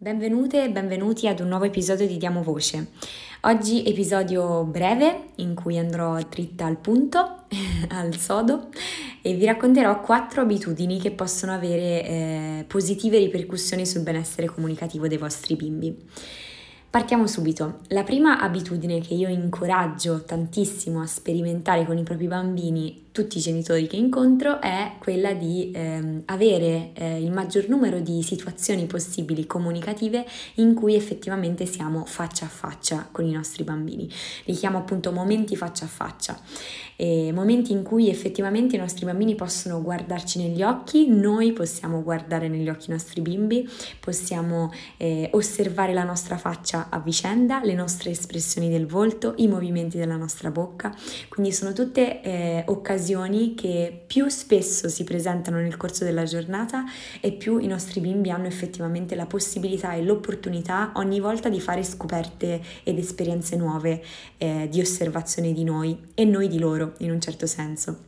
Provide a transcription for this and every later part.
Benvenute e benvenuti ad un nuovo episodio di Diamo Voce. Oggi episodio breve in cui andrò dritta al punto, al sodo e vi racconterò quattro abitudini che possono avere eh, positive ripercussioni sul benessere comunicativo dei vostri bimbi. Partiamo subito. La prima abitudine che io incoraggio tantissimo a sperimentare con i propri bambini tutti i genitori che incontro è quella di ehm, avere eh, il maggior numero di situazioni possibili comunicative in cui effettivamente siamo faccia a faccia con i nostri bambini. Li chiamo appunto momenti faccia a faccia, eh, momenti in cui effettivamente i nostri bambini possono guardarci negli occhi, noi possiamo guardare negli occhi i nostri bimbi, possiamo eh, osservare la nostra faccia a vicenda, le nostre espressioni del volto, i movimenti della nostra bocca, quindi sono tutte eh, occasioni occasioni che più spesso si presentano nel corso della giornata e più i nostri bimbi hanno effettivamente la possibilità e l'opportunità ogni volta di fare scoperte ed esperienze nuove eh, di osservazione di noi e noi di loro in un certo senso.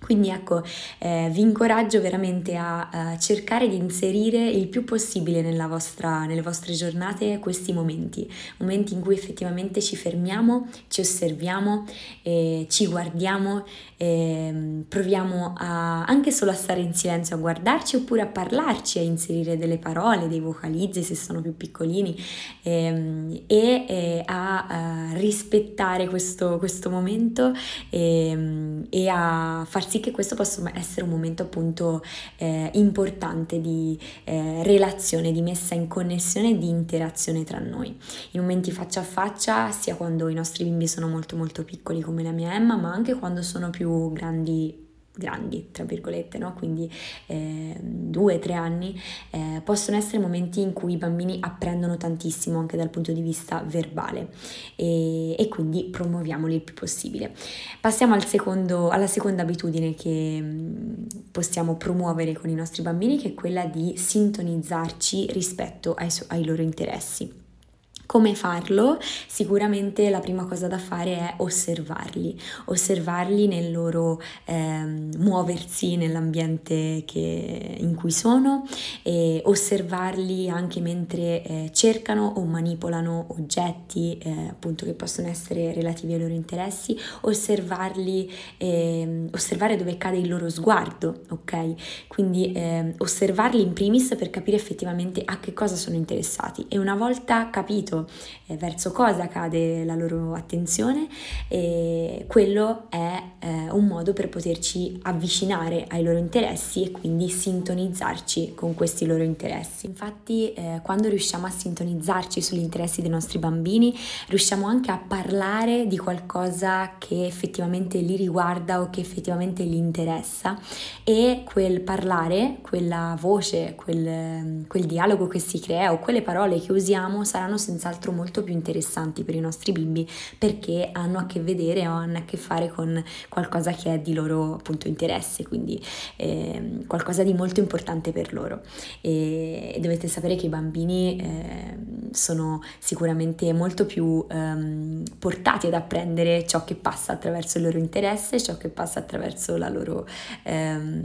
Quindi ecco, eh, vi incoraggio veramente a, a, cercare di inserire il più possibile vostra, nelle vostre giornate questi momenti, momenti in cui effettivamente ci fermiamo, ci osserviamo, eh, ci guardiamo, eh, proviamo a, anche solo a stare in silenzio a guardarci oppure a parlarci, a inserire delle parole, dei vocalizzi se sono più piccolini ehm, e eh, a, a, rispettare questo, questo momento ehm, e a farci sì che questo possa essere un momento appunto eh, importante di eh, relazione, di messa in connessione, di interazione tra noi. I momenti faccia a faccia, sia quando i nostri bimbi sono molto molto piccoli come la mia Emma, ma anche quando sono più grandi grandi, tra virgolette, no? quindi eh, due, tre anni, eh, possono essere momenti in cui i bambini apprendono tantissimo anche dal punto di vista verbale e, e quindi promuoviamoli il più possibile. Passiamo al secondo, alla seconda abitudine che mm, possiamo promuovere con i nostri bambini, che è quella di sintonizzarci rispetto ai, ai loro interessi. Come farlo? Sicuramente la prima cosa da fare è osservarli, osservarli nel loro eh, muoversi nell'ambiente che, in cui sono e osservarli anche mentre eh, cercano o manipolano oggetti eh, appunto che possono essere relativi ai loro interessi, osservarli, ehm, osservare dove cade il loro sguardo, ok? Quindi ehm, osservarli in primis per capire effettivamente a che cosa sono interessati e una volta capito eh, verso cosa cade la loro attenzione e quello è eh, un modo per poterci avvicinare ai loro interessi e quindi sintonizzarci con questi loro interessi. Infatti eh, quando riusciamo a sintonizzarci sugli interessi dei nostri bambini riusciamo anche a parlare di qualcosa che effettivamente li riguarda o che effettivamente li interessa e quel parlare, quella voce, quel, quel dialogo che si crea o quelle parole che usiamo saranno senz'altro molto più interessanti per i nostri bimbi perché hanno a che vedere o hanno a che fare con qualcosa che è di loro appunto interesse, quindi eh, qualcosa di molto importante per loro. E, dovete sapere che i bambini eh, sono sicuramente molto più ehm, portati ad apprendere ciò che passa attraverso il loro interesse, ciò che passa attraverso la loro, ehm,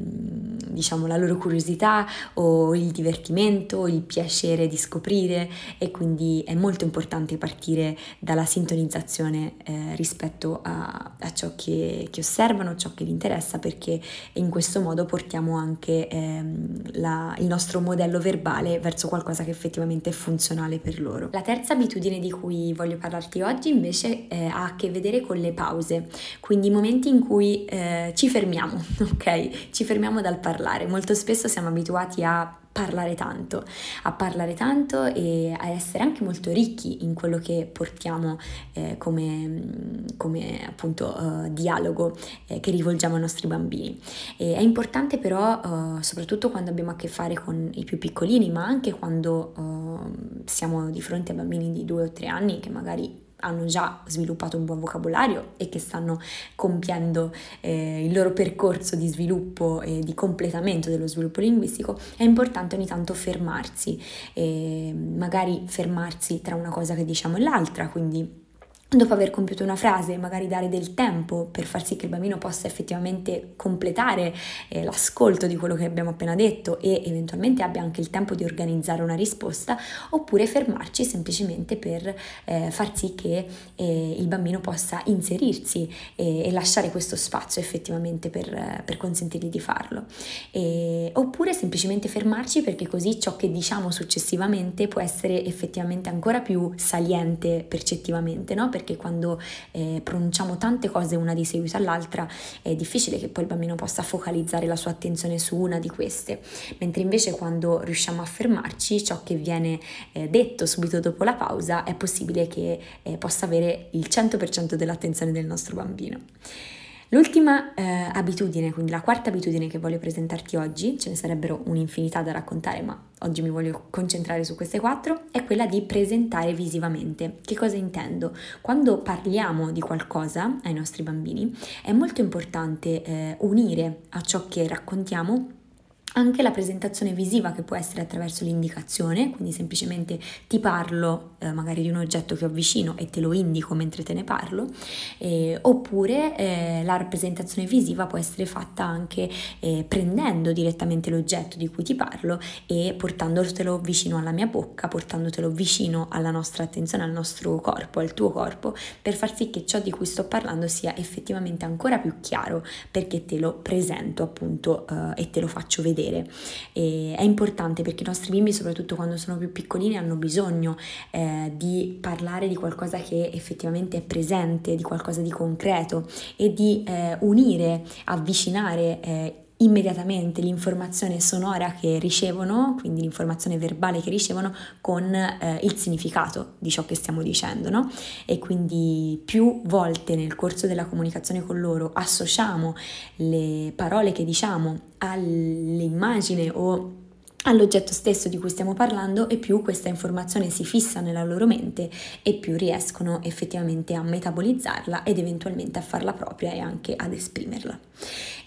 diciamo, la loro curiosità o il divertimento, il piacere di scoprire e quindi è molto importante partire dalla sintonizzazione eh, rispetto a, a ciò che, che, osservano, ciò che vi interessa perché in questo modo portiamo anche ehm, la, il nostro modello verbale verso qualcosa che effettivamente è funzionale per loro. La terza abitudine di cui voglio parlarti oggi invece eh, ha a che vedere con le pause, quindi i momenti in cui eh, ci fermiamo, ok? Ci fermiamo dal parlare. Molto spesso siamo abituati a parlare tanto, a parlare tanto e a essere anche molto ricchi in quello che portiamo eh, come, come, appunto uh, dialogo eh, che rivolgiamo ai nostri bambini. E è importante però, uh, soprattutto quando abbiamo a che fare con i più piccolini, ma anche quando uh, siamo di fronte a bambini di due o tre anni che magari hanno già sviluppato un buon vocabolario e che stanno compiendo eh, il loro percorso di sviluppo e di completamento dello sviluppo linguistico, è importante ogni tanto fermarsi, eh, magari fermarsi tra una cosa che diciamo e l'altra, quindi dopo aver compiuto una frase, magari dare del tempo per far sì che il bambino possa effettivamente completare eh, l'ascolto di quello che abbiamo appena detto e eventualmente abbia anche il tempo di organizzare una risposta, oppure fermarci semplicemente per eh, far sì che eh, il bambino possa inserirsi e lasciare questo spazio effettivamente per, per consentirgli di farlo. E, oppure semplicemente fermarci perché così ciò che diciamo successivamente può essere effettivamente ancora più saliente percettivamente, no? perché quando eh, pronunciamo tante cose una di seguito all'altra è difficile che poi il bambino possa focalizzare la sua attenzione su una di queste, mentre invece quando riusciamo a fermarci ciò che viene eh, detto subito dopo la pausa è possibile che eh, possa avere il 100% dell'attenzione del nostro bambino. L'ultima eh, abitudine, quindi la quarta abitudine che voglio presentarti oggi, ce ne sarebbero un'infinità da raccontare, ma oggi mi voglio concentrare su queste quattro, è quella di presentare visivamente. Che cosa intendo? Quando parliamo di qualcosa ai nostri bambini è molto importante eh, unire a ciò che raccontiamo anche la presentazione visiva che può essere attraverso l'indicazione, quindi semplicemente ti parlo eh, magari di un oggetto che ho vicino e te lo indico mentre te ne parlo, eh, oppure eh, la rappresentazione visiva può essere fatta anche eh, prendendo direttamente l'oggetto di cui ti parlo e portandotelo vicino alla mia bocca, portandotelo vicino alla nostra attenzione, al nostro corpo, al tuo corpo, per far sì che ciò di cui sto parlando sia effettivamente ancora più chiaro perché te lo presento appunto eh, e te lo faccio vedere vedere. E è importante perché i nostri bimbi, soprattutto quando sono più piccolini, hanno bisogno eh, di parlare di qualcosa che effettivamente è presente, di qualcosa di concreto e di eh, unire, avvicinare eh, immediatamente l'informazione sonora che ricevono, quindi l'informazione verbale che ricevono, con eh, il significato di ciò che stiamo dicendo, no? E quindi più volte nel corso della comunicazione con loro associamo le parole che diciamo all'immagine o all'oggetto stesso di cui stiamo parlando e più questa informazione si fissa nella loro mente e più riescono effettivamente a metabolizzarla ed eventualmente a farla propria e anche ad esprimerla.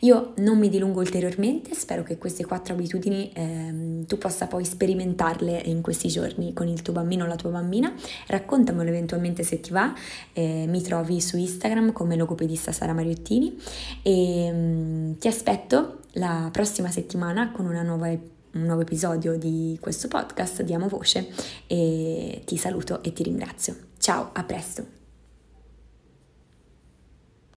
Io non mi dilungo ulteriormente, spero che queste quattro abitudini ehm, tu possa poi sperimentarle in questi giorni con il tuo bambino o la tua bambina. Raccontamelo eventualmente se ti va, eh, mi trovi su Instagram come logopedista Sara Mariottini e ehm, ti aspetto la prossima settimana con nuova un nuovo episodio di questo podcast, diamo voce e ti saluto e ti ringrazio. Ciao, a presto!